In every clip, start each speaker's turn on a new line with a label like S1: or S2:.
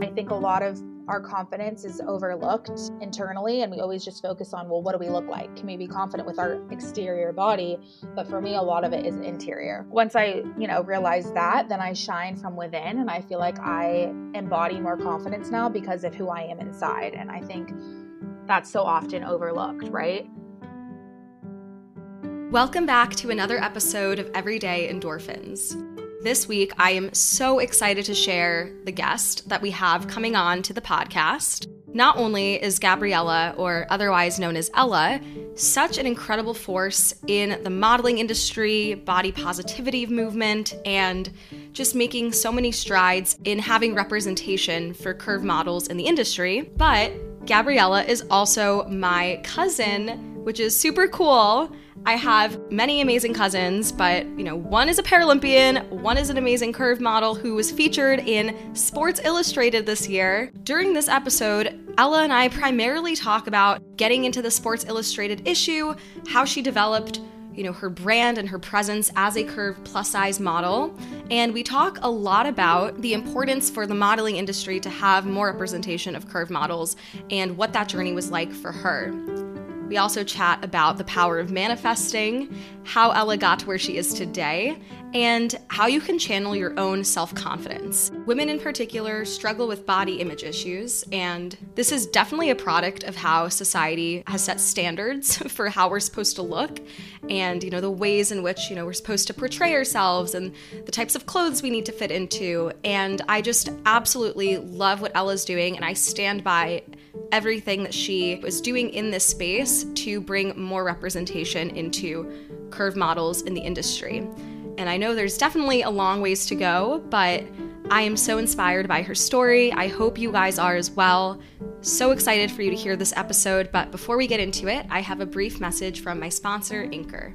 S1: I think a lot of our confidence is overlooked internally and we always just focus on well what do we look like? Can we be confident with our exterior body? But for me a lot of it is interior. Once i you know realize that then i shine from within and i feel like i embody more confidence now because of who i am inside and i think that's so often overlooked right?
S2: Welcome back to another episode of Everyday Endorphins. This week, I am so excited to share the guest that we have coming on to the podcast. Not only is Gabriella, or otherwise known as Ella, such an incredible force in the modeling industry, body positivity movement, and just making so many strides in having representation for curve models in the industry, but Gabriella is also my cousin, which is super cool. I have many amazing cousins, but you know, one is a Paralympian, one is an amazing curve model who was featured in Sports Illustrated this year. During this episode, Ella and I primarily talk about getting into the Sports Illustrated issue, how she developed you know her brand and her presence as a curve plus size model and we talk a lot about the importance for the modeling industry to have more representation of curve models and what that journey was like for her we also chat about the power of manifesting, how Ella got to where she is today, and how you can channel your own self confidence. Women in particular struggle with body image issues, and this is definitely a product of how society has set standards for how we're supposed to look and you know the ways in which you know we're supposed to portray ourselves and the types of clothes we need to fit into and i just absolutely love what ella's doing and i stand by everything that she was doing in this space to bring more representation into curve models in the industry. And I know there's definitely a long ways to go, but I am so inspired by her story. I hope you guys are as well. So excited for you to hear this episode, but before we get into it, I have a brief message from my sponsor, Anchor.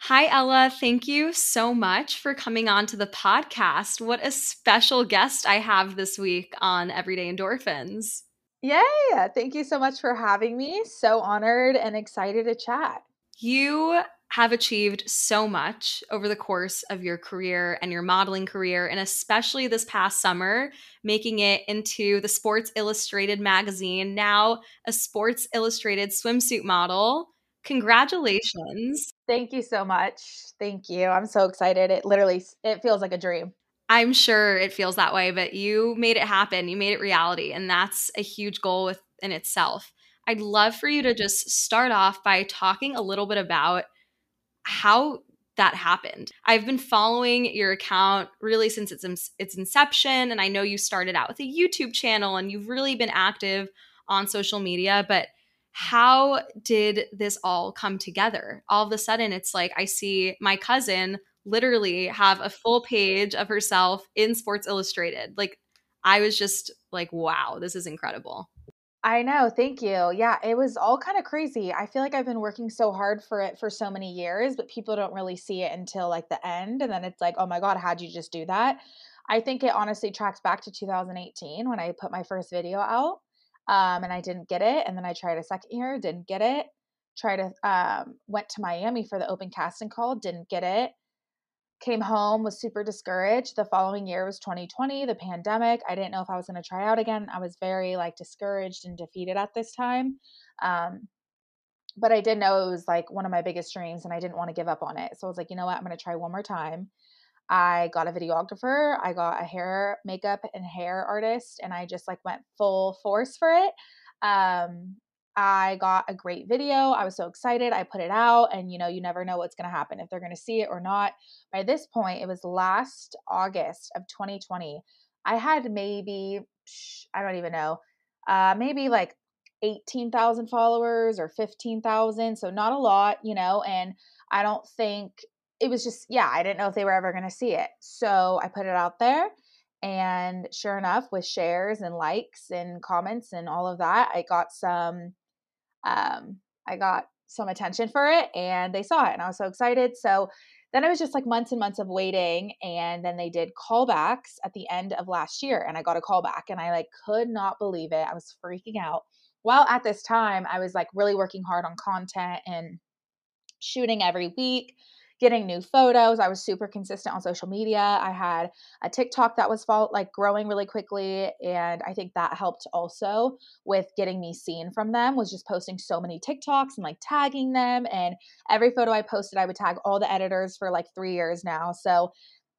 S2: Hi, Ella. Thank you so much for coming on to the podcast. What a special guest I have this week on Everyday Endorphins.
S1: Yay! Thank you so much for having me. So honored and excited to chat.
S2: You have achieved so much over the course of your career and your modeling career, and especially this past summer, making it into the Sports Illustrated magazine, now a Sports Illustrated swimsuit model. Congratulations.
S1: Thank you so much. Thank you. I'm so excited. It literally it feels like a dream.
S2: I'm sure it feels that way, but you made it happen. You made it reality, and that's a huge goal within itself. I'd love for you to just start off by talking a little bit about how that happened. I've been following your account really since its its inception and I know you started out with a YouTube channel and you've really been active on social media, but how did this all come together? All of a sudden, it's like I see my cousin literally have a full page of herself in Sports Illustrated. Like, I was just like, wow, this is incredible.
S1: I know. Thank you. Yeah, it was all kind of crazy. I feel like I've been working so hard for it for so many years, but people don't really see it until like the end. And then it's like, oh my God, how'd you just do that? I think it honestly tracks back to 2018 when I put my first video out um, and I didn't get it. And then I tried a second year, didn't get it. Tried to um, went to Miami for the open casting call, didn't get it. Came home, was super discouraged. The following year was 2020, the pandemic. I didn't know if I was going to try out again. I was very like discouraged and defeated at this time. Um, but I did know it was like one of my biggest dreams and I didn't want to give up on it. So I was like, you know what? I'm going to try one more time. I got a videographer, I got a hair, makeup, and hair artist, and I just like went full force for it. Um, I got a great video. I was so excited. I put it out, and you know, you never know what's going to happen if they're going to see it or not. By this point, it was last August of 2020. I had maybe, I don't even know, uh, maybe like 18,000 followers or 15,000. So not a lot, you know, and I don't think it was just, yeah, I didn't know if they were ever going to see it. So I put it out there. And sure enough, with shares and likes and comments and all of that, I got some, um, I got some attention for it and they saw it and I was so excited. So then it was just like months and months of waiting. And then they did callbacks at the end of last year and I got a callback and I like could not believe it. I was freaking out. While at this time, I was like really working hard on content and shooting every week getting new photos. I was super consistent on social media. I had a TikTok that was fall, like growing really quickly and I think that helped also with getting me seen from them was just posting so many TikToks and like tagging them and every photo I posted I would tag all the editors for like 3 years now. So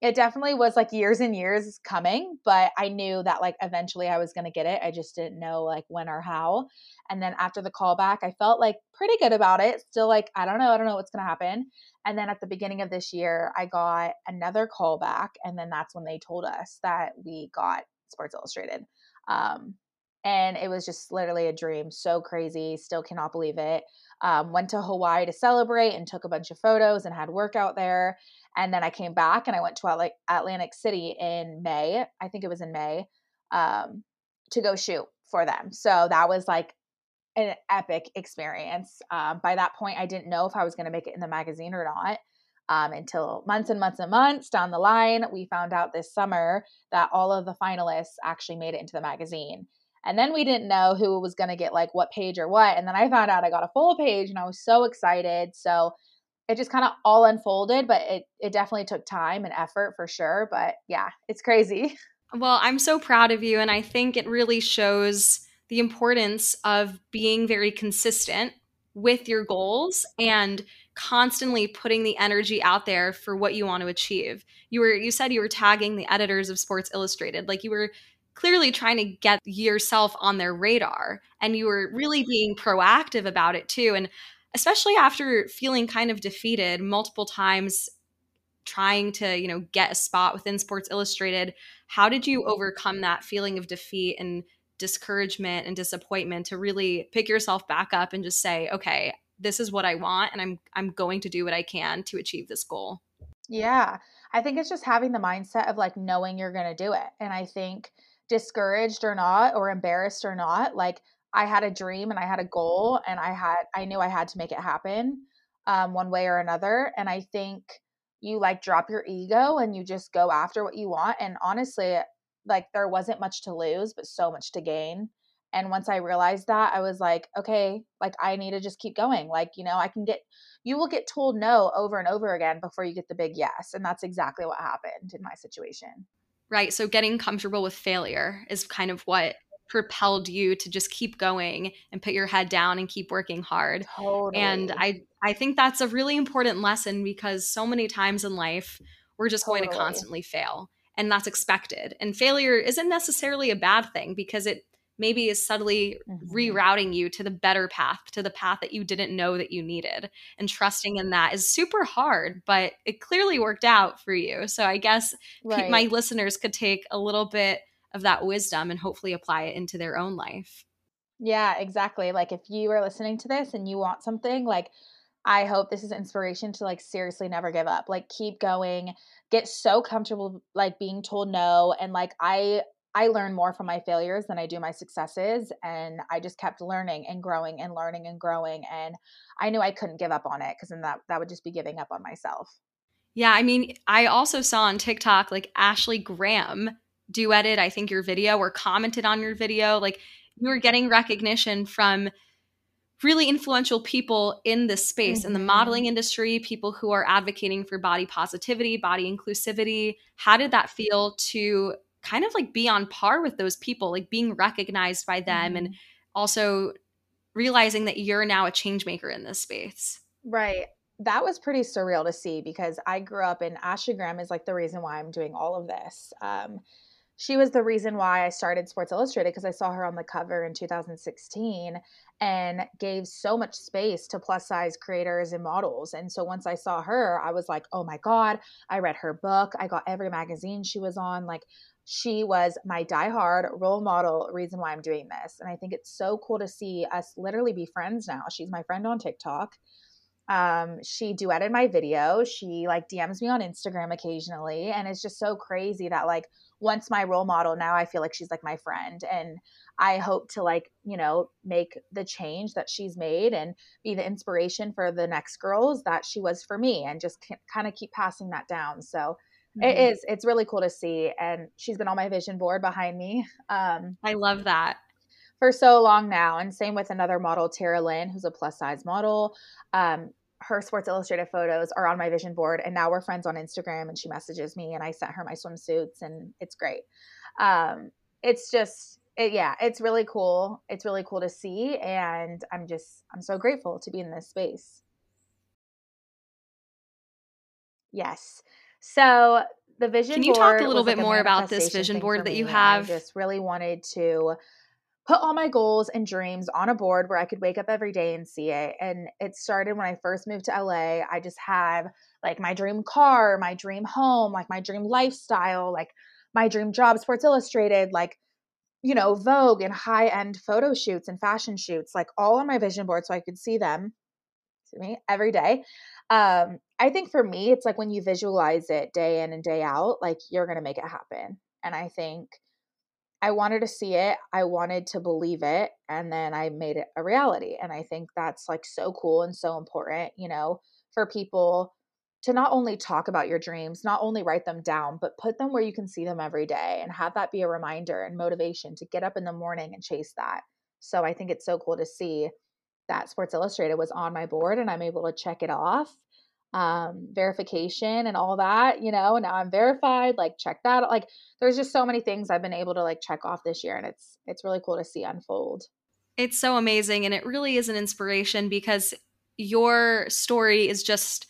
S1: it definitely was like years and years coming, but I knew that like eventually I was going to get it. I just didn't know like when or how. And then after the callback, I felt like pretty good about it. Still like, I don't know, I don't know what's going to happen. And then at the beginning of this year, I got another call back. And then that's when they told us that we got Sports Illustrated. Um, and it was just literally a dream. So crazy. Still cannot believe it. Um, went to Hawaii to celebrate and took a bunch of photos and had work out there. And then I came back and I went to Atlantic City in May. I think it was in May um, to go shoot for them. So that was like an epic experience. Um, by that point, I didn't know if I was going to make it in the magazine or not. Um, until months and months and months down the line, we found out this summer that all of the finalists actually made it into the magazine. And then we didn't know who was going to get like what page or what. And then I found out I got a full page and I was so excited. So it just kind of all unfolded, but it, it definitely took time and effort for sure. But yeah, it's crazy.
S2: Well, I'm so proud of you. And I think it really shows the importance of being very consistent with your goals and constantly putting the energy out there for what you want to achieve. You were you said you were tagging the editors of Sports Illustrated like you were clearly trying to get yourself on their radar and you were really being proactive about it too and especially after feeling kind of defeated multiple times trying to, you know, get a spot within Sports Illustrated, how did you mm-hmm. overcome that feeling of defeat and discouragement and disappointment to really pick yourself back up and just say, okay, this is what I want and I'm I'm going to do what I can to achieve this goal.
S1: Yeah. I think it's just having the mindset of like knowing you're going to do it. And I think discouraged or not or embarrassed or not, like I had a dream and I had a goal and I had I knew I had to make it happen um one way or another and I think you like drop your ego and you just go after what you want and honestly like there wasn't much to lose but so much to gain and once i realized that i was like okay like i need to just keep going like you know i can get you will get told no over and over again before you get the big yes and that's exactly what happened in my situation.
S2: Right so getting comfortable with failure is kind of what propelled you to just keep going and put your head down and keep working hard
S1: totally.
S2: and i i think that's a really important lesson because so many times in life we're just totally. going to constantly fail and that's expected. And failure isn't necessarily a bad thing because it maybe is subtly mm-hmm. rerouting you to the better path, to the path that you didn't know that you needed. And trusting in that is super hard, but it clearly worked out for you. So I guess right. my listeners could take a little bit of that wisdom and hopefully apply it into their own life.
S1: Yeah, exactly. Like if you are listening to this and you want something, like I hope this is inspiration to like seriously never give up. Like keep going, get so comfortable like being told no and like I I learn more from my failures than I do my successes and I just kept learning and growing and learning and growing and I knew I couldn't give up on it cuz then that that would just be giving up on myself.
S2: Yeah, I mean, I also saw on TikTok like Ashley Graham duetted I think your video or commented on your video like you were getting recognition from really influential people in this space mm-hmm. in the mm-hmm. modeling industry, people who are advocating for body positivity, body inclusivity. How did that feel to kind of like be on par with those people, like being recognized by them mm-hmm. and also realizing that you're now a change maker in this space?
S1: Right. That was pretty surreal to see because I grew up in Ashley Graham is like the reason why I'm doing all of this. Um, she was the reason why I started Sports Illustrated because I saw her on the cover in 2016 and gave so much space to plus size creators and models. And so once I saw her, I was like, oh my God, I read her book. I got every magazine she was on. Like, she was my diehard role model reason why I'm doing this. And I think it's so cool to see us literally be friends now. She's my friend on TikTok. Um, she duetted my video. She like DMs me on Instagram occasionally. And it's just so crazy that like once my role model, now I feel like she's like my friend. And I hope to like, you know, make the change that she's made and be the inspiration for the next girls that she was for me and just kind of keep passing that down. So mm-hmm. it is, it's really cool to see. And she's been on my vision board behind me. Um,
S2: I love that
S1: for so long now. And same with another model, Tara Lynn, who's a plus size model. Um, her Sports Illustrated photos are on my vision board, and now we're friends on Instagram. And she messages me, and I sent her my swimsuits, and it's great. Um, it's just, it, yeah, it's really cool. It's really cool to see, and I'm just, I'm so grateful to be in this space. Yes. So the vision.
S2: Can you talk a little bit more about this vision board that you have?
S1: I just really wanted to put all my goals and dreams on a board where I could wake up every day and see it. And it started when I first moved to LA. I just have like my dream car, my dream home, like my dream lifestyle, like my dream job, Sports Illustrated, like, you know, Vogue and high end photo shoots and fashion shoots, like all on my vision board so I could see them to me every day. Um, I think for me, it's like when you visualize it day in and day out, like you're going to make it happen. And I think I wanted to see it. I wanted to believe it. And then I made it a reality. And I think that's like so cool and so important, you know, for people to not only talk about your dreams, not only write them down, but put them where you can see them every day and have that be a reminder and motivation to get up in the morning and chase that. So I think it's so cool to see that Sports Illustrated was on my board and I'm able to check it off um, verification and all that, you know, now I'm verified, like check that. Like there's just so many things I've been able to like check off this year and it's it's really cool to see unfold.
S2: It's so amazing and it really is an inspiration because your story is just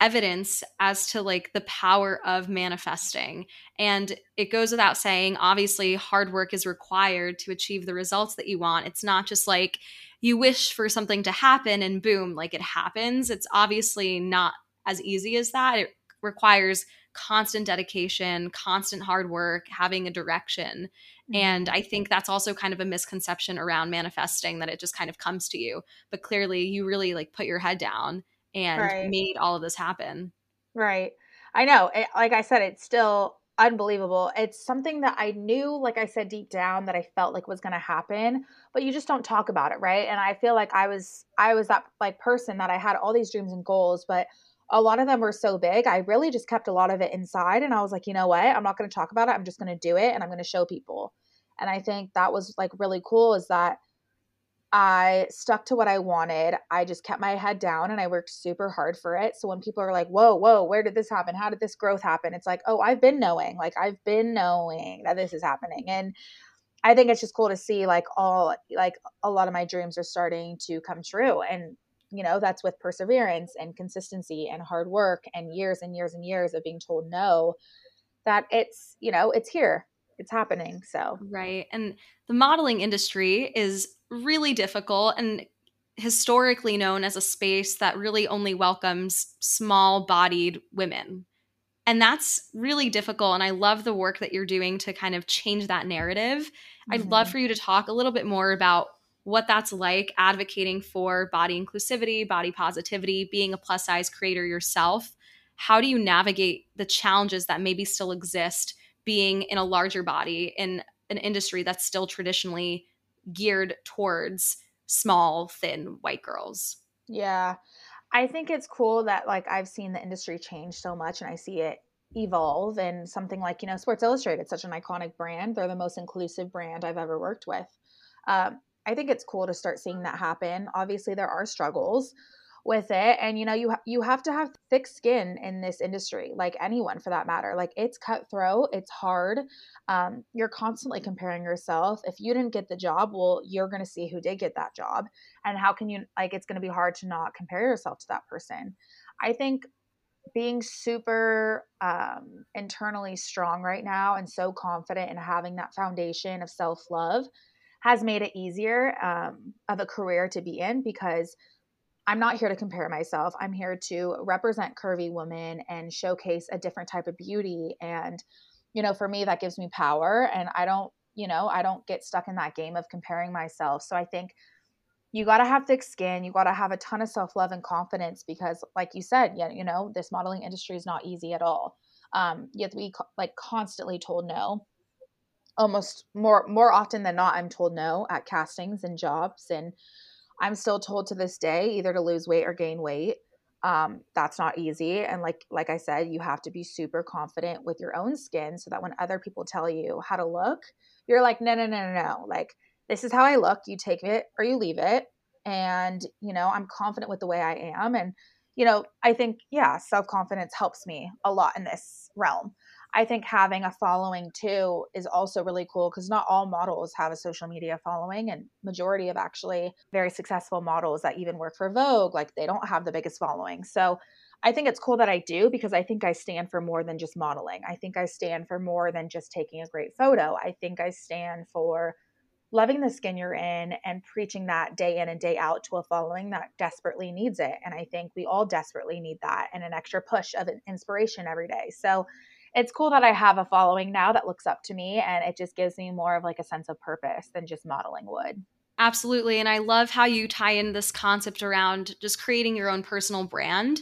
S2: evidence as to like the power of manifesting. And it goes without saying, obviously, hard work is required to achieve the results that you want. It's not just like you wish for something to happen and boom, like it happens. It's obviously not as easy as that. It requires constant dedication, constant hard work, having a direction. Mm-hmm. And I think that's also kind of a misconception around manifesting that it just kind of comes to you. But clearly, you really like put your head down and right. made all of this happen.
S1: Right. I know. It, like I said, it's still unbelievable. It's something that I knew, like I said deep down, that I felt like was going to happen, but you just don't talk about it, right? And I feel like I was, I was that like person that I had all these dreams and goals, but a lot of them were so big. I really just kept a lot of it inside. And I was like, you know what? I'm not going to talk about it. I'm just going to do it and I'm going to show people. And I think that was like really cool is that I stuck to what I wanted. I just kept my head down and I worked super hard for it. So when people are like, whoa, whoa, where did this happen? How did this growth happen? It's like, oh, I've been knowing. Like, I've been knowing that this is happening. And I think it's just cool to see like all, like a lot of my dreams are starting to come true. And you know that's with perseverance and consistency and hard work and years and years and years of being told no that it's you know it's here it's happening so
S2: right and the modeling industry is really difficult and historically known as a space that really only welcomes small bodied women and that's really difficult and i love the work that you're doing to kind of change that narrative mm-hmm. i'd love mm-hmm. for you to talk a little bit more about what that's like advocating for body inclusivity, body positivity, being a plus size creator yourself. How do you navigate the challenges that maybe still exist being in a larger body in an industry that's still traditionally geared towards small, thin white girls?
S1: Yeah. I think it's cool that like I've seen the industry change so much and I see it evolve and something like, you know, Sports Illustrated, such an iconic brand. They're the most inclusive brand I've ever worked with. Um, I think it's cool to start seeing that happen. Obviously, there are struggles with it and you know you you have to have thick skin in this industry like anyone for that matter. Like it's cutthroat it's hard um, you're constantly comparing yourself. If you didn't get the job well you're going to see who did get that job and how can you like it's going to be hard to not compare yourself to that person. I think being super um, internally strong right now and so confident in having that foundation of self-love has made it easier um, of a career to be in because I'm not here to compare myself. I'm here to represent curvy women and showcase a different type of beauty. And, you know, for me, that gives me power. And I don't, you know, I don't get stuck in that game of comparing myself. So I think you got to have thick skin you got to have a ton of self-love and confidence because like you said yeah you know this modeling industry is not easy at all um, you have to be like constantly told no almost more more often than not i'm told no at castings and jobs and i'm still told to this day either to lose weight or gain weight. Um, that's not easy and like like i said you have to be super confident with your own skin so that when other people tell you how to look you're like no no no no no. Like this is how i look. You take it or you leave it. And you know i'm confident with the way i am and you know i think yeah self-confidence helps me a lot in this realm I think having a following too is also really cool because not all models have a social media following, and majority of actually very successful models that even work for Vogue, like they don't have the biggest following. So I think it's cool that I do because I think I stand for more than just modeling. I think I stand for more than just taking a great photo. I think I stand for loving the skin you're in and preaching that day in and day out to a following that desperately needs it. And I think we all desperately need that and an extra push of inspiration every day. So it's cool that I have a following now that looks up to me and it just gives me more of like a sense of purpose than just modeling would.
S2: Absolutely. And I love how you tie in this concept around just creating your own personal brand,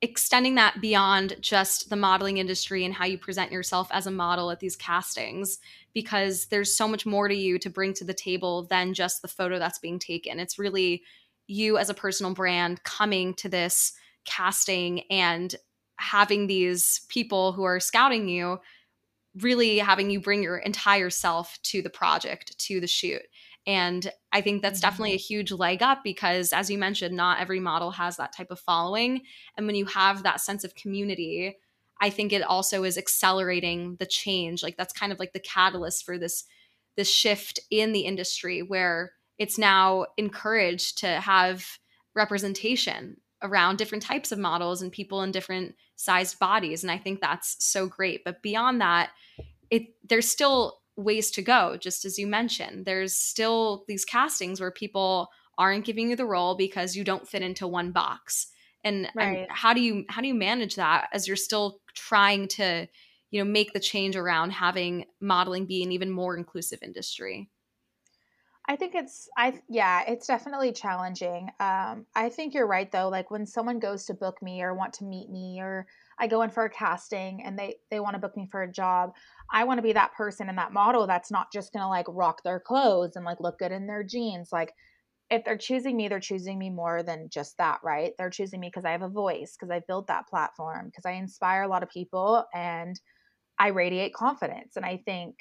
S2: extending that beyond just the modeling industry and how you present yourself as a model at these castings, because there's so much more to you to bring to the table than just the photo that's being taken. It's really you as a personal brand coming to this casting and having these people who are scouting you really having you bring your entire self to the project, to the shoot. And I think that's mm-hmm. definitely a huge leg up because, as you mentioned, not every model has that type of following. And when you have that sense of community, I think it also is accelerating the change. Like that's kind of like the catalyst for this this shift in the industry where it's now encouraged to have representation around different types of models and people in different sized bodies and i think that's so great. But beyond that it there's still ways to go just as you mentioned. There's still these castings where people aren't giving you the role because you don't fit into one box. And, right. and how do you how do you manage that as you're still trying to you know make the change around having modeling be an even more inclusive industry
S1: I think it's I yeah, it's definitely challenging. Um, I think you're right though. Like when someone goes to book me or want to meet me or I go in for a casting and they they want to book me for a job, I want to be that person and that model that's not just going to like rock their clothes and like look good in their jeans. Like if they're choosing me, they're choosing me more than just that, right? They're choosing me because I have a voice, because I built that platform, because I inspire a lot of people and I radiate confidence. And I think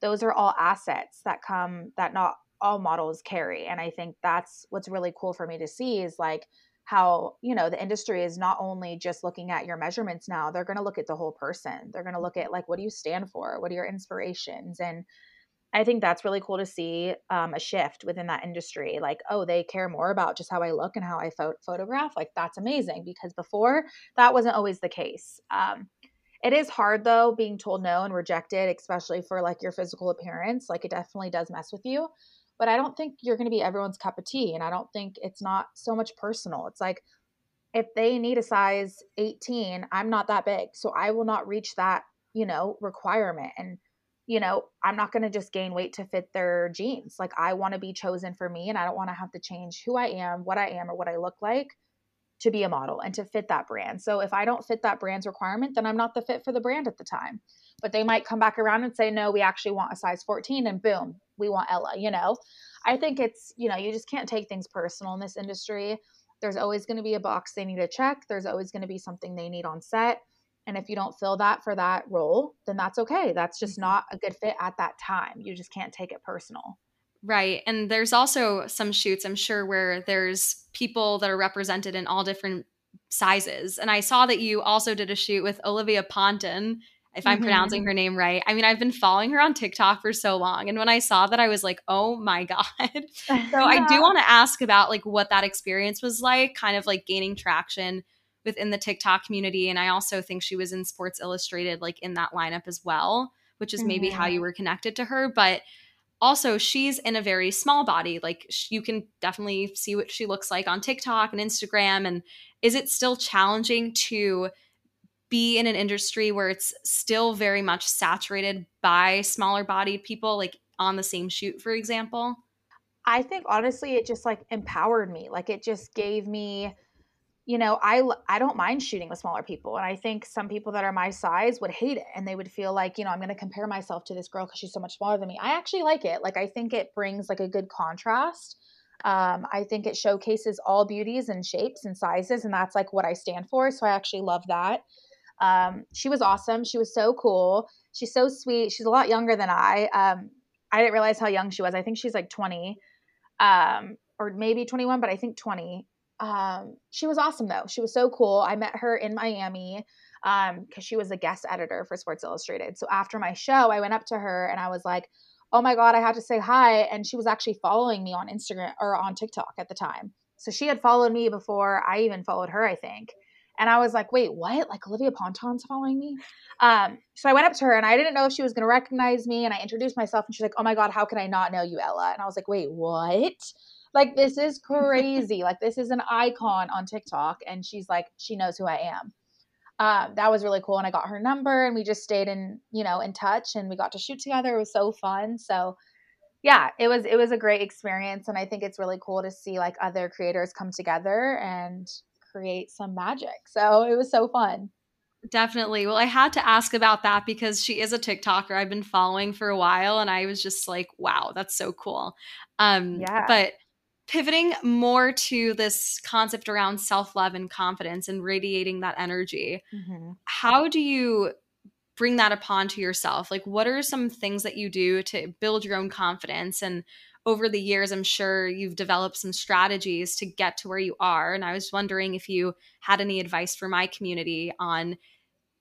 S1: those are all assets that come that not all models carry and i think that's what's really cool for me to see is like how you know the industry is not only just looking at your measurements now they're going to look at the whole person. They're going to look at like what do you stand for? What are your inspirations? And i think that's really cool to see um, a shift within that industry like oh they care more about just how i look and how i pho- photograph? Like that's amazing because before that wasn't always the case. Um, it is hard though being told no and rejected especially for like your physical appearance. Like it definitely does mess with you but I don't think you're going to be everyone's cup of tea. And I don't think it's not so much personal. It's like if they need a size 18, I'm not that big. So I will not reach that, you know, requirement. And, you know, I'm not going to just gain weight to fit their jeans. Like I want to be chosen for me and I don't want to have to change who I am, what I am, or what I look like to be a model and to fit that brand. So if I don't fit that brand's requirement, then I'm not the fit for the brand at the time. But they might come back around and say, no, we actually want a size 14, and boom, we want Ella, you know? I think it's, you know, you just can't take things personal in this industry. There's always going to be a box they need to check, there's always going to be something they need on set. And if you don't fill that for that role, then that's okay. That's just mm-hmm. not a good fit at that time. You just can't take it personal.
S2: Right. And there's also some shoots, I'm sure, where there's people that are represented in all different sizes. And I saw that you also did a shoot with Olivia Ponton if I'm mm-hmm. pronouncing her name right. I mean, I've been following her on TikTok for so long. And when I saw that, I was like, oh my God. so I do want to ask about like what that experience was like, kind of like gaining traction within the TikTok community. And I also think she was in Sports Illustrated, like in that lineup as well, which is mm-hmm. maybe how you mm-hmm. were connected to her. But also, she's in a very small body. Like you can definitely see what she looks like on TikTok and Instagram. And is it still challenging to be in an industry where it's still very much saturated by smaller bodied people, like on the same shoot, for example?
S1: I think honestly, it just like empowered me. Like it just gave me, you know, I I don't mind shooting with smaller people, and I think some people that are my size would hate it, and they would feel like, you know, I'm going to compare myself to this girl because she's so much smaller than me. I actually like it. Like I think it brings like a good contrast. Um, I think it showcases all beauties and shapes and sizes, and that's like what I stand for. So I actually love that. Um, she was awesome. She was so cool. She's so sweet. She's a lot younger than I. Um, I didn't realize how young she was. I think she's like 20 um, or maybe 21, but I think 20. Um, she was awesome though. She was so cool. I met her in Miami because um, she was a guest editor for Sports Illustrated. So after my show, I went up to her and I was like, "Oh my god, I had to say hi." And she was actually following me on Instagram or on TikTok at the time. So she had followed me before I even followed her, I think. And I was like, wait, what? Like Olivia Ponton's following me? Um, so I went up to her and I didn't know if she was going to recognize me. And I introduced myself and she's like, oh my God, how can I not know you, Ella? And I was like, wait, what? Like, this is crazy. like, this is an icon on TikTok. And she's like, she knows who I am. Um, that was really cool. And I got her number and we just stayed in, you know, in touch and we got to shoot together. It was so fun. So, yeah, it was it was a great experience and I think it's really cool to see like other creators come together and create some magic. So it was so fun.
S2: Definitely. Well, I had to ask about that because she is a TikToker I've been following for a while and I was just like, wow, that's so cool. Um yeah. but pivoting more to this concept around self-love and confidence and radiating that energy. Mm-hmm. How do you bring that upon to yourself? Like what are some things that you do to build your own confidence and over the years, I'm sure you've developed some strategies to get to where you are. And I was wondering if you had any advice for my community on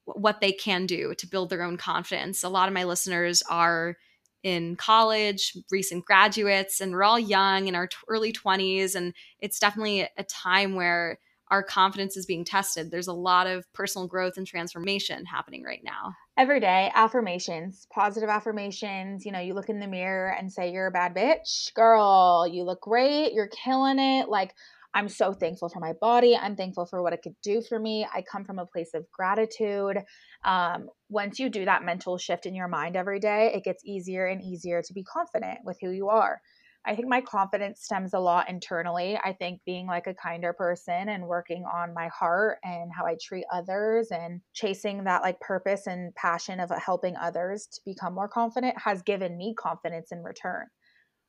S2: what they can do to build their own confidence. A lot of my listeners are in college, recent graduates, and we're all young in our t- early 20s. And it's definitely a time where our confidence is being tested. There's a lot of personal growth and transformation happening right now.
S1: Every day, affirmations, positive affirmations. You know, you look in the mirror and say, You're a bad bitch, girl. You look great. You're killing it. Like, I'm so thankful for my body. I'm thankful for what it could do for me. I come from a place of gratitude. Um, once you do that mental shift in your mind every day, it gets easier and easier to be confident with who you are. I think my confidence stems a lot internally. I think being like a kinder person and working on my heart and how I treat others and chasing that like purpose and passion of helping others to become more confident has given me confidence in return.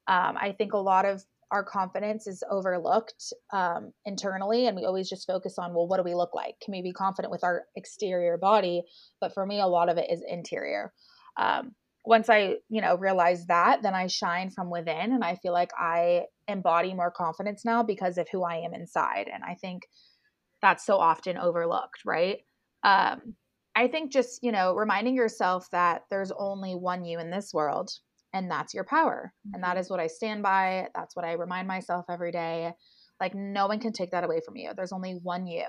S1: Um, I think a lot of our confidence is overlooked um, internally, and we always just focus on, well, what do we look like? Can we be confident with our exterior body? But for me, a lot of it is interior. Um, once I, you know, realize that, then I shine from within and I feel like I embody more confidence now because of who I am inside. And I think that's so often overlooked, right? Um, I think just, you know, reminding yourself that there's only one you in this world and that's your power. Mm-hmm. And that mm-hmm. what I stand by. That's what I remind myself every day. Like, no one can take that away from you. There's only one you.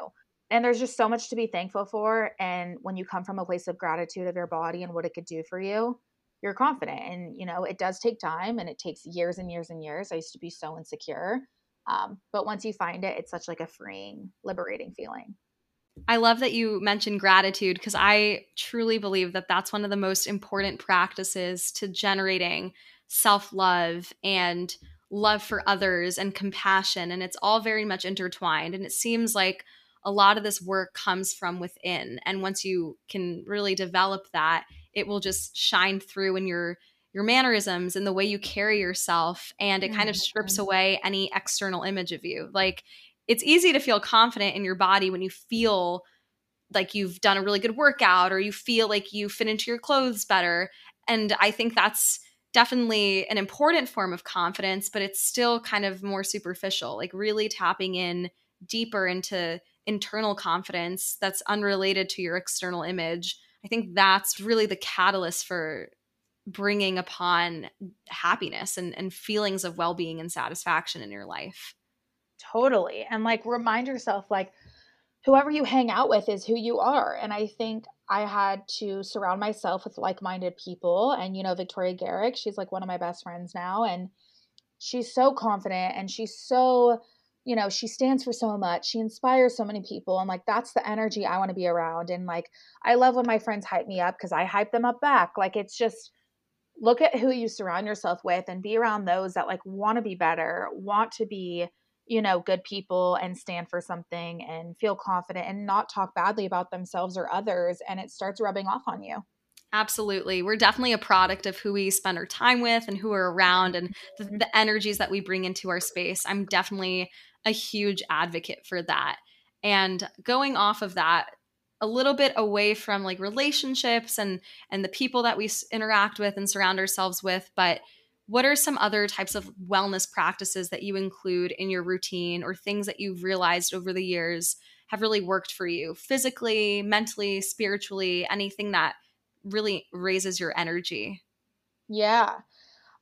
S1: And there's just so much to be thankful for. And when you come from a place of gratitude of your body and what it could do for you, you're confident. And, you know, it does take time and it takes years and years and years. I used to be so insecure. Um, but once you find it, it's such like a freeing, liberating feeling.
S2: I love that you mentioned gratitude because I truly believe that that's one of the most important practices to generating self love and love for others and compassion. And it's all very much intertwined. And it seems like a lot of this work comes from within. And once you can really develop that, it will just shine through in your your mannerisms and the way you carry yourself and it kind of strips mm-hmm. away any external image of you like it's easy to feel confident in your body when you feel like you've done a really good workout or you feel like you fit into your clothes better and i think that's definitely an important form of confidence but it's still kind of more superficial like really tapping in deeper into internal confidence that's unrelated to your external image I think that's really the catalyst for bringing upon happiness and, and feelings of well being and satisfaction in your life.
S1: Totally. And like remind yourself, like, whoever you hang out with is who you are. And I think I had to surround myself with like minded people. And, you know, Victoria Garrick, she's like one of my best friends now. And she's so confident and she's so you know, she stands for so much. She inspires so many people. And like, that's the energy I want to be around. And like, I love when my friends hype me up because I hype them up back. Like, it's just, look at who you surround yourself with and be around those that like want to be better, want to be, you know, good people and stand for something and feel confident and not talk badly about themselves or others. And it starts rubbing off on you.
S2: Absolutely. We're definitely a product of who we spend our time with and who we're around and the,
S1: Mm-hmm.
S2: the energies that we bring into our space. I'm definitely a huge advocate for that. And going off of that, a little bit away from like relationships and and the people that we interact with and surround ourselves with, but what are some other types of wellness practices that you include in your routine or things that you've realized over the years have really worked for you physically, mentally, spiritually, anything that really raises your energy.
S1: Yeah.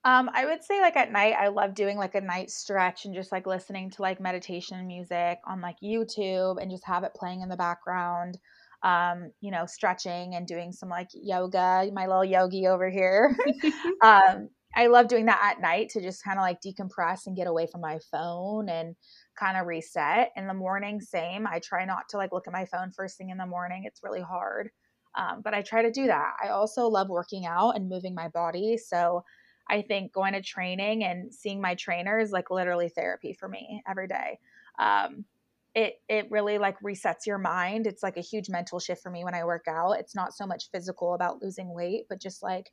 S1: Um, I would say like at night, I love doing like a night stretch and just like listening to like meditation music on like YouTube and just have it playing in the background. Um, you know, stretching and doing some like yoga, my little yogi over here. um, I love doing that at night to just kind of like decompress and get away from my phone and kind of reset. In the morning, same. I try not to like look at my phone first thing in the morning. It's really hard. Um, but I try to do that. I also love working out and moving my body. So I think going to training and seeing my trainer is like literally therapy for me every day. Um, it it really like resets your mind. It's like a huge mental shift for me when I work out. It's not so much physical about losing weight, but just like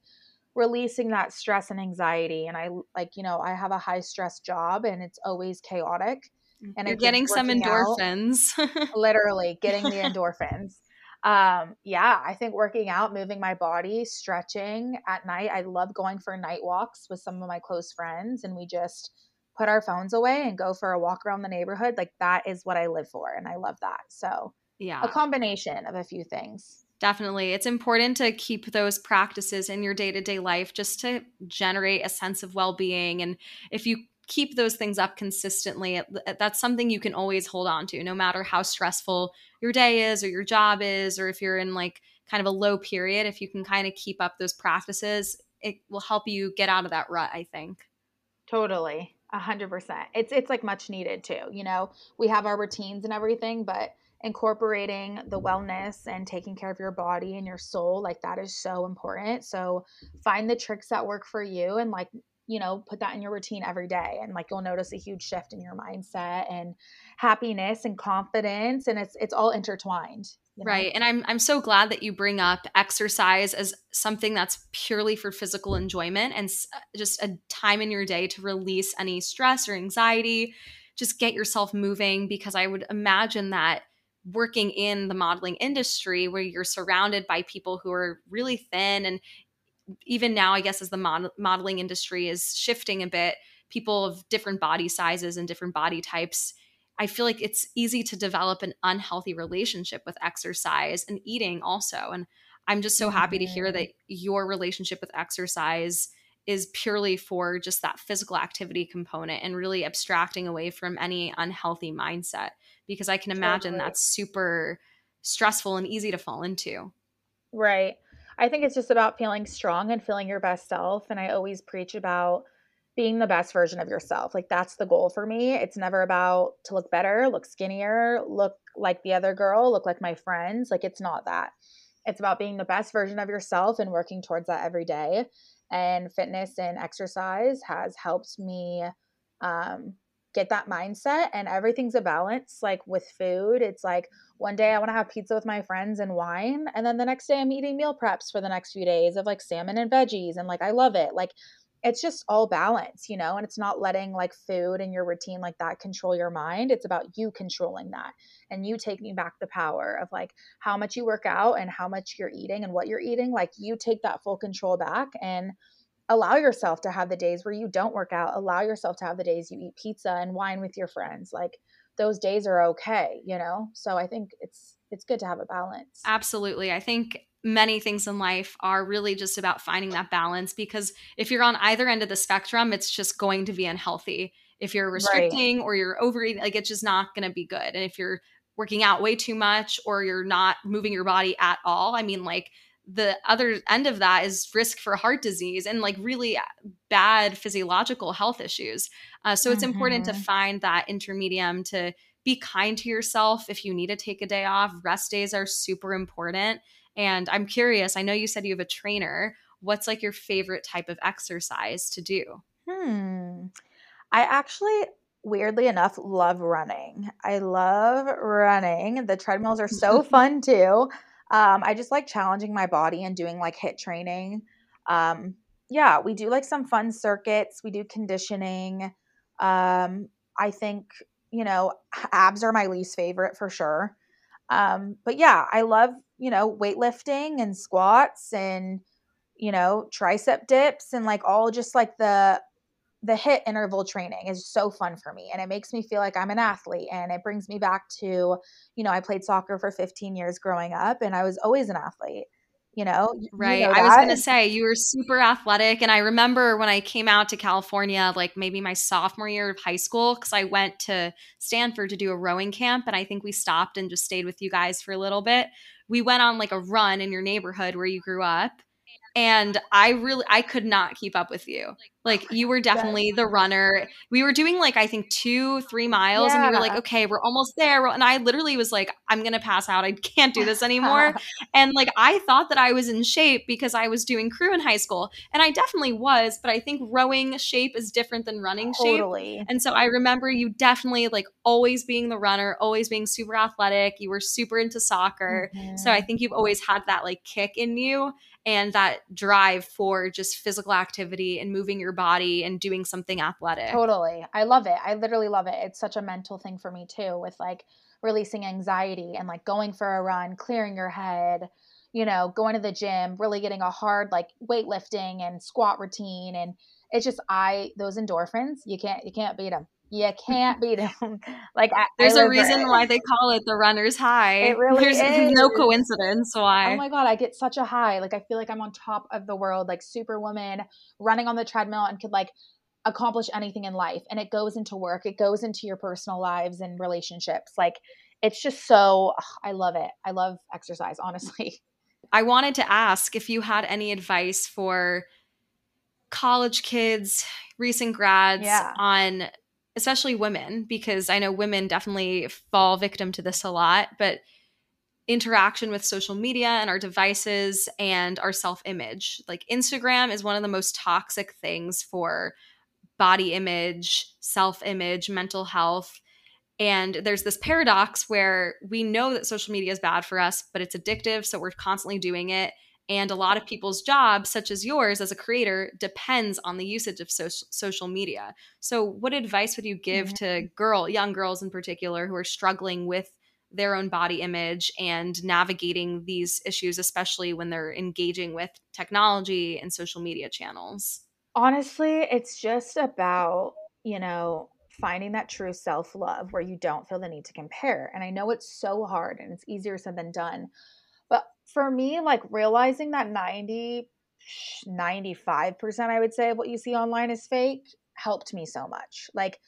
S1: releasing that stress and anxiety. And I like, you know, I have a high stress job and it's always chaotic. And
S2: You're getting some
S1: working out-
S2: endorphins.
S1: literally getting the endorphins. Um, yeah, I think working out, moving my body, stretching at night. I love going for night walks with some of my close friends and we just put our phones away and go for a walk around the neighborhood. Like that is what I live for and I love that. So,
S2: yeah.
S1: a combination of a few things.
S2: Definitely. It's important to keep those practices in your day to day life just to generate a sense of well being. And if you keep those things up consistently, that's something you can always hold on to, no matter how stressful your day is or your job is, or if you're in like kind of a low period. If you can kind of keep up those practices, it will help you get out of that rut, I think.
S1: Totally. A hundred percent. It's it's like much needed too. You know, we have our routines and everything, but incorporating the wellness and taking care of your body and your soul, like that is so important. So find the tricks that work for you and like, you know, put that in your routine every day. And like you'll notice a huge shift in your mindset and happiness and confidence. And it's it's all intertwined. you know?
S2: Right. And I'm I'm so glad that you bring up exercise as something that's purely for physical enjoyment and uh, just a time in your day to release any stress or anxiety. Just get yourself moving because I would imagine that working in the modeling industry where you're surrounded by people who are really thin and even now I guess as the mod- modeling industry is shifting a bit, people of different body sizes and different body types I feel like it's easy to develop an unhealthy relationship with exercise and eating also. And I'm just so happy to hear
S1: Mhm.
S2: that your relationship with exercise is purely for just that physical activity component and really abstracting away from any unhealthy mindset because I can imagine
S1: Totally.
S2: that's super stressful and easy to fall into.
S1: Right. I think it's just about feeling strong and feeling your best self. And I always preach about being the best version of yourself. Like that's the goal for me. It's never about to look better, look skinnier, look like the other girl, look like my friends. Like it's not that. It's about being the best version of yourself and working towards that every day. And fitness and exercise has helped me um, get that mindset. And everything's a balance. Like with food, it's like, one day I want to have pizza with my friends and wine. And then the next day I'm eating meal preps for the next few days of like salmon and veggies. And like, I love it. Like, it's just all balance, you know, and it's not letting like food and your routine like that control your mind. It's about you controlling that and you taking back the power of like how much you work out and how much you're eating and what you're eating. Like, you take that full control back and allow yourself to have the days where you don't work out. Allow yourself to have the days you eat pizza and wine with your friends. Like, those days are okay, you know? So I think it's it's good to have a balance.
S2: Absolutely. I think many things in life are really just about finding that balance because if you're on either end of the spectrum, it's just going to be unhealthy. If you're restricting or you're overeating, like it's just not going to be good. And if you're working out way too much or you're not moving your body at all, I mean, like the other end of that is risk for heart disease and like really bad physiological health issues. Uh, so it's important to
S1: Mhm.
S2: find that intermedium to be kind to yourself if you need to take a day off. Rest days are super important. And I'm curious, I know you said you have a trainer. what's like your favorite type of exercise to do?
S1: Hmm. I actually weirdly enough love running. I love running. The treadmills are so fun too. Um, I just like challenging my body and doing like HIIT training. Um, yeah, we do like some fun circuits. We do conditioning. Um, I think, you know, abs are my least favorite for sure. Um, but yeah, I love, you know, weightlifting and squats and, you know, tricep dips and like all just like the the HIIT interval training is so fun for me and it makes me feel like I'm an athlete and it brings me back to, you know, I played soccer for 15 years growing up and I was always an athlete you know?
S2: Right
S1: you know
S2: i was going to say you were super athletic and i remember when i came out to california like maybe my sophomore year of high school because i went to stanford to do a rowing camp and i think we stopped and just stayed with you guys for a little bit. We went on like a run in your neighborhood where you grew up and i really i could not keep up with you like you were definitely the runner. We were doing like i think two three miles yeah. and we were like okay we're almost there. And i literally was like i'm gonna pass out. I can't do this anymore. And like i thought that i was in shape because i was doing crew in high school and i definitely was but i think rowing shape is different than running totally. shape and so i remember you definitely like always being the runner always being super athletic. You were super into soccer. Mm-hmm. so i think you've always had that like kick in you and that drive for just physical activity and moving your body and doing something athletic.
S1: Totally. I love it. I literally love it. It's such a mental thing for me too with like releasing anxiety and like going for a run, clearing your head, you know, going to the gym, really getting a hard like weightlifting and squat routine and it's just I those endorphins, you can't you can't beat them you can't beat them. like I,
S2: there's I a reason why they call it the runner's high.
S1: It really
S2: there's
S1: is.
S2: no coincidence oh why.
S1: Oh my god, I get such a high. Like I feel like I'm on top of the world, like superwoman, running on the treadmill and could like accomplish anything in life. And it goes into work, it goes into your personal lives and relationships. Like it's just so I love it. I love exercise, honestly.
S2: I wanted to ask if you had any advice for college kids, recent grads yeah. on especially women, because I know women definitely fall victim to this a lot, but interaction with social media and our devices and our self image. Like Instagram is one of the most toxic things for body image, self image, mental health. And there's this paradox where we know that social media is bad for us, but it's addictive. So we're constantly doing it. And a lot of people's jobs, such as yours as a creator, depends on the usage of so- social media. So, what advice would you give mm-hmm. to girl, young girls in particular, who are struggling with their own body image and navigating these issues, especially when they're engaging with technology and social media channels?
S1: Honestly, it's just about, you know, finding that true self love where you don't feel the need to compare. And I know it's so hard and it's easier said than done for me, like realizing that 90, 95%, I would say, of what you see online is fake helped me so much. Like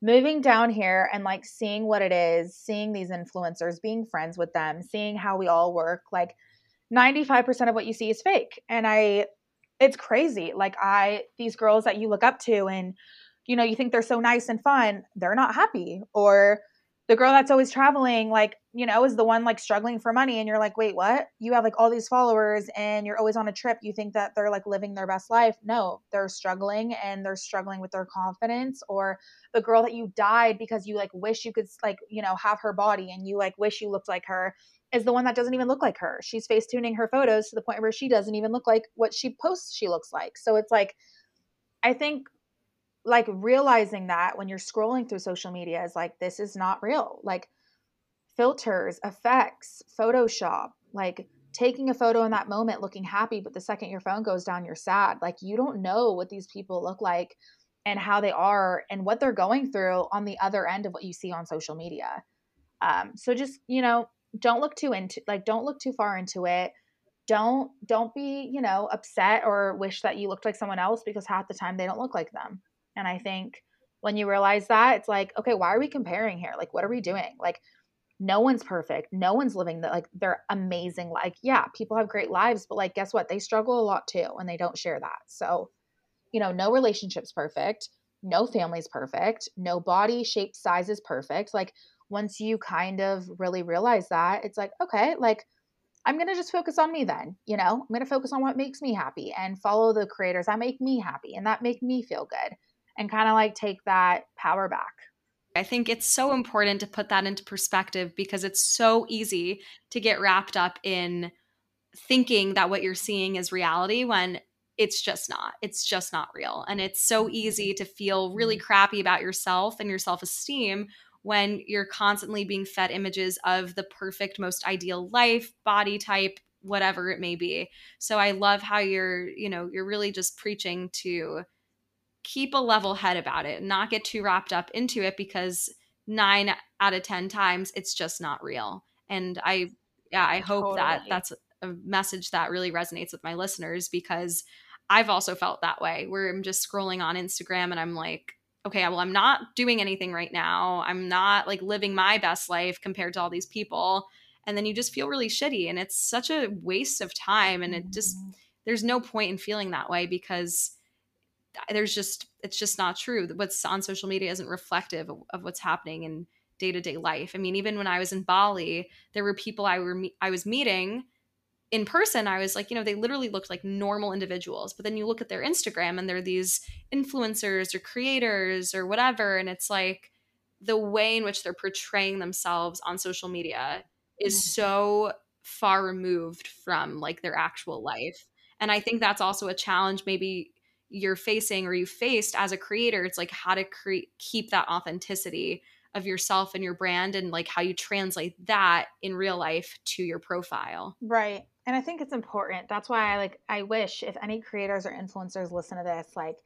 S1: moving down here and like seeing what it is, seeing these influencers, being friends with them, seeing how we all work, like 95% of what you see is fake. And I, it's crazy. Like I, these girls that you look up to and, you know, you think they're so nice and fun, they're not happy. Or, the girl that's always traveling like you know is the one like struggling for money and you're like wait what? You have like all these followers and you're always on a trip. You think that they're like living their best life. No they're struggling and they're struggling with their confidence or the girl that you died because you like wish you could like you know have her body and you like wish you looked like her is the one that doesn't even look like her. She's face tuning her photos to the point where she doesn't even look like what she posts she looks like. So it's like i think like realizing that when you're scrolling through social media is like this is not real. Like filters effects photoshop like taking a photo in that moment looking happy but the second your phone goes down you're sad. Like you don't know what these people look like and how they are and what they're going through on the other end of what you see on social media. Um, so just you know don't look too into like don't look too far into it. Don't don't be you know upset or wish that you looked like someone else because half the time they don't look like them and I think when you realize that, it's like, okay, why are we comparing here? Like, what are we doing? Like, no one's perfect. No one's living the like they're amazing. Like, yeah, people have great lives, but like, guess what? They struggle a lot too, and they don't share that. So, you know, no relationship's perfect. No family's perfect. No body shape size is perfect. Like, once you kind of really realize that, it's like, okay, like I'm going to just focus on me then, you know? I'm going to focus on what makes me happy and follow the creators that make me happy and that make me feel good and kind of like take that power back.
S2: I think it's so important to put that into perspective because it's so easy to get wrapped up in thinking that what you're seeing is reality when it's just not. It's just not real. And it's so easy to feel really mm-hmm. crappy about yourself and your self esteem when you're constantly being fed images of the perfect, most ideal life, body type, whatever it may be. So I love how you're, you know, you're really just preaching to keep a level head about it, not get too wrapped up into it because nine out of 10 times it's just not real. And I, yeah, I hope totally. that that's a message that really resonates with my listeners because I've also felt that way where I'm just scrolling on Instagram and I'm like, okay, well, I'm not doing anything right now. I'm not like living my best life compared to all these people. And then you just feel really shitty. And it's such a waste of time. And it just, mm-hmm. there's no point in feeling that way because there's just, it's just not true. What's on social media isn't reflective of, of what's happening in day to day life. I mean, even when I was in Bali, there were people I were I was meeting in person, I was like, you know, they literally looked like normal individuals. But then you look at their Instagram and they're these influencers or creators or whatever. And it's like the way in which they're portraying themselves on social media is mm-hmm. so far removed from like their actual life. And I think that's also a challenge maybe you're facing or you faced as a creator. It's like how to create keep that authenticity of yourself and your brand and like how you translate that in real life to your profile.
S1: Right and I think it's important. That's why I like I wish if any creators or influencers listen to this, like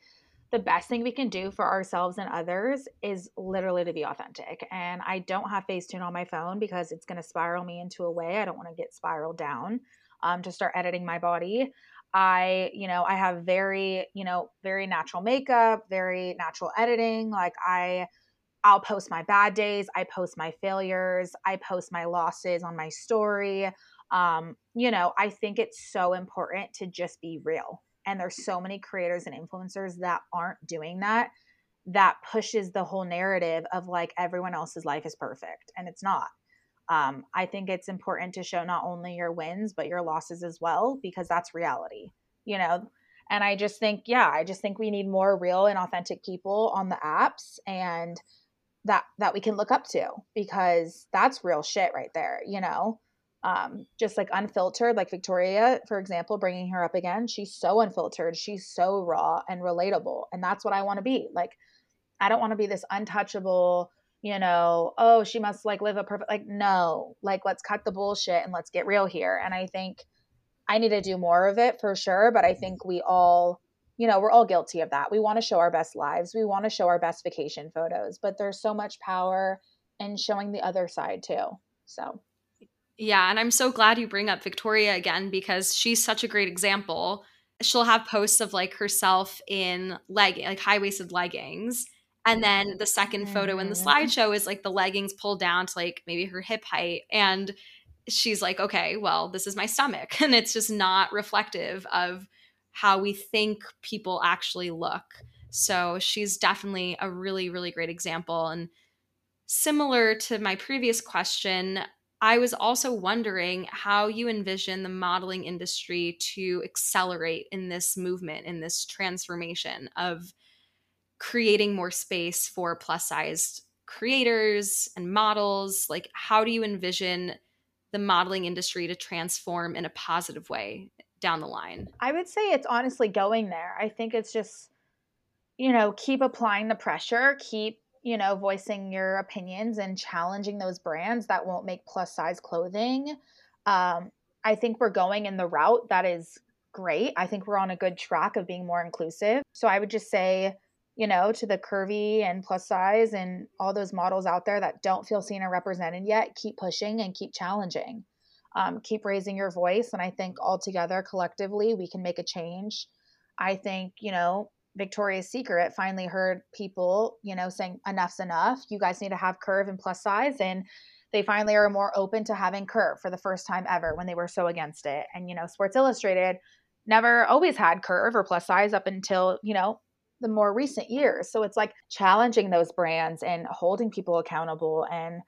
S1: the best thing we can do for ourselves and others is literally to be authentic. And I don't have Facetune on my phone because it's going to spiral me into a way I don't want to get spiraled down um, to start editing my body. I, you know, I have very, you know, very natural makeup, very natural editing. Like I, I'll post my bad days, I post my failures, I post my losses on my story um, you know, I think it's so important to just be real. And there's so many creators and influencers that aren't doing that that pushes the whole narrative of like everyone else's life is perfect and it's not. Um, I think it's important to show not only your wins but your losses as well because that's reality, you know. And I just think, yeah, I just think we need more real and authentic people on the apps and that that we can look up to because that's real shit right there, you know um, just like unfiltered, like Victoria, for example, bringing her up again, she's so unfiltered, she's so raw and relatable. And that's what I want to be. Like, I don't want to be this untouchable, you know, oh, she must like live a perfect, like, no, like, let's cut the bullshit and let's get real here. And I think I need to do more of it for sure. But I think we all, you know, we're all guilty of that. We want to show our best lives, we want to show our best vacation photos, but there's so much power in showing the other side too. So,
S2: yeah, and I'm so glad you bring up Victoria again because she's such a great example. She'll have posts of like herself in leg like high-waisted leggings. And then the second photo in the mm-hmm. slideshow is like the leggings pulled down to like maybe her hip height. And she's like, okay, well, this is my stomach. And it's just not reflective of how we think people actually look. So she's definitely a really, really great example. And similar to my previous question, I was also wondering how you envision the modeling industry to accelerate in this movement, in this transformation of creating more space for plus sized creators and models. Like, how do you envision the modeling industry to transform in a positive way down the line?
S1: I would say it's honestly going there. I think it's just, you know, keep applying the pressure, keep you know, voicing your opinions and challenging those brands that won't make plus size clothing. Um, I think we're going in the route that is great. I think we're on a good track of being more inclusive. So I would just say, you know, to the curvy and plus size and all those models out there that don't feel seen or represented yet, keep pushing and keep challenging. Um, keep raising your voice. And I think all together, collectively, we can make a change. I think, you know, Victoria's Secret finally heard people, you know, saying enough's enough. You guys need to have curve and plus size. And they finally are more open to having curve for the first time ever when they were so against it. And, you know, Sports Illustrated never always had curve or plus size up until, you know, the more recent years. So it's like challenging those brands and holding people accountable and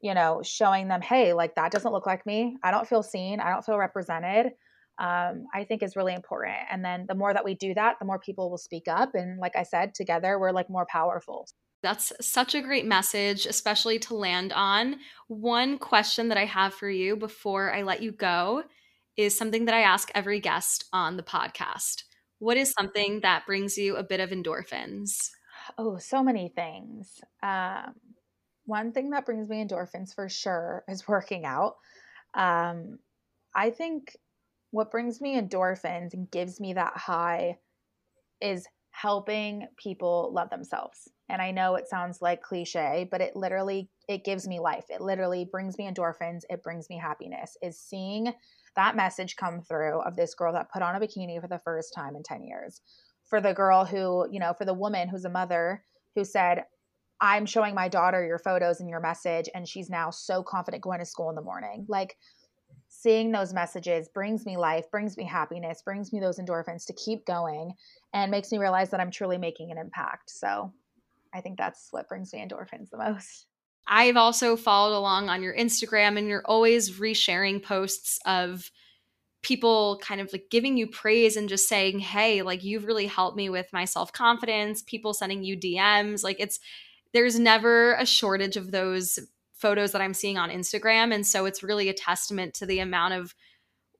S1: you know, showing them, hey, like that doesn't look like me. I don't feel seen. I don't feel represented. Um, I think is really important. And then the more that we do that, the more people will speak up. And like I said, together we're like more powerful.
S2: That's such a great message, especially to land on. One question that I have for you before I let you go is something that I ask every guest on the podcast. What is something that brings you a bit of endorphins?
S1: Oh, so many things. Um, one thing that brings me endorphins for sure is working out. Um, I think what brings me endorphins and gives me that high is helping people love themselves and i know it sounds like cliche but it literally it gives me life it literally brings me endorphins it brings me happiness is seeing that message come through of this girl that put on a bikini for the first time in 10 years for the girl who you know for the woman who's a mother who said i'm showing my daughter your photos and your message and she's now so confident going to school in the morning like seeing those messages brings me life, brings me happiness, brings me those endorphins to keep going and makes me realize that I'm truly making an impact. So I think that's what brings me endorphins the most.
S2: I've also followed along on your Instagram and you're always resharing posts of people kind of like giving you praise and just saying, "Hey, like you've really helped me with my self-confidence." People sending you DMs, like it's there's never a shortage of those photos that I'm seeing on Instagram. And so it's really a testament to the amount of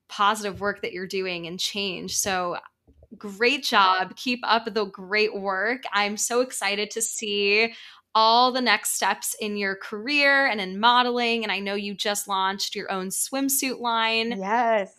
S2: positive work that you're doing and change. So great job. Keep up the great work. I'm so excited to see all the next steps in your career and in modeling. And I know you just launched your own swimsuit line.
S1: Yes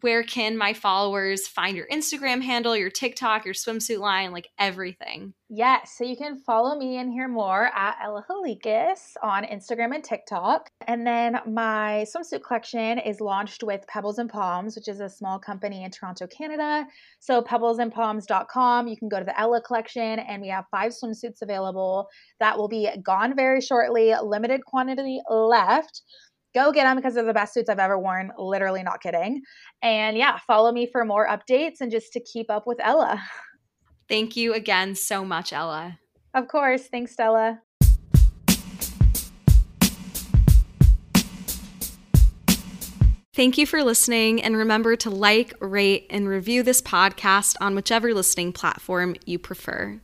S2: where can my followers find your Instagram handle, your TikTok, your swimsuit line, like everything?
S1: Yes. So you can follow me and hear more at Ella Halikas on Instagram and TikTok. And then my swimsuit collection is launched with Pebbles and Palms, which is a small company in Toronto, Canada. So pebblesandpalms.com, you can go to the Ella collection and we have five swimsuits available that will be gone very shortly, limited quantity left go get them because they're the best suits I've ever worn. Literally not kidding. And yeah, follow me for more updates and just to keep up with Ella.
S2: Thank you again so much, Ella.
S1: Of course. Thanks, Stella.
S2: Thank you for listening, and remember to like, rate, and review this podcast on whichever listening platform you prefer.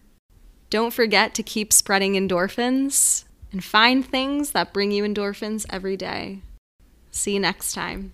S2: Don't forget to keep spreading endorphins and find things that bring you endorphins every day. See you next time.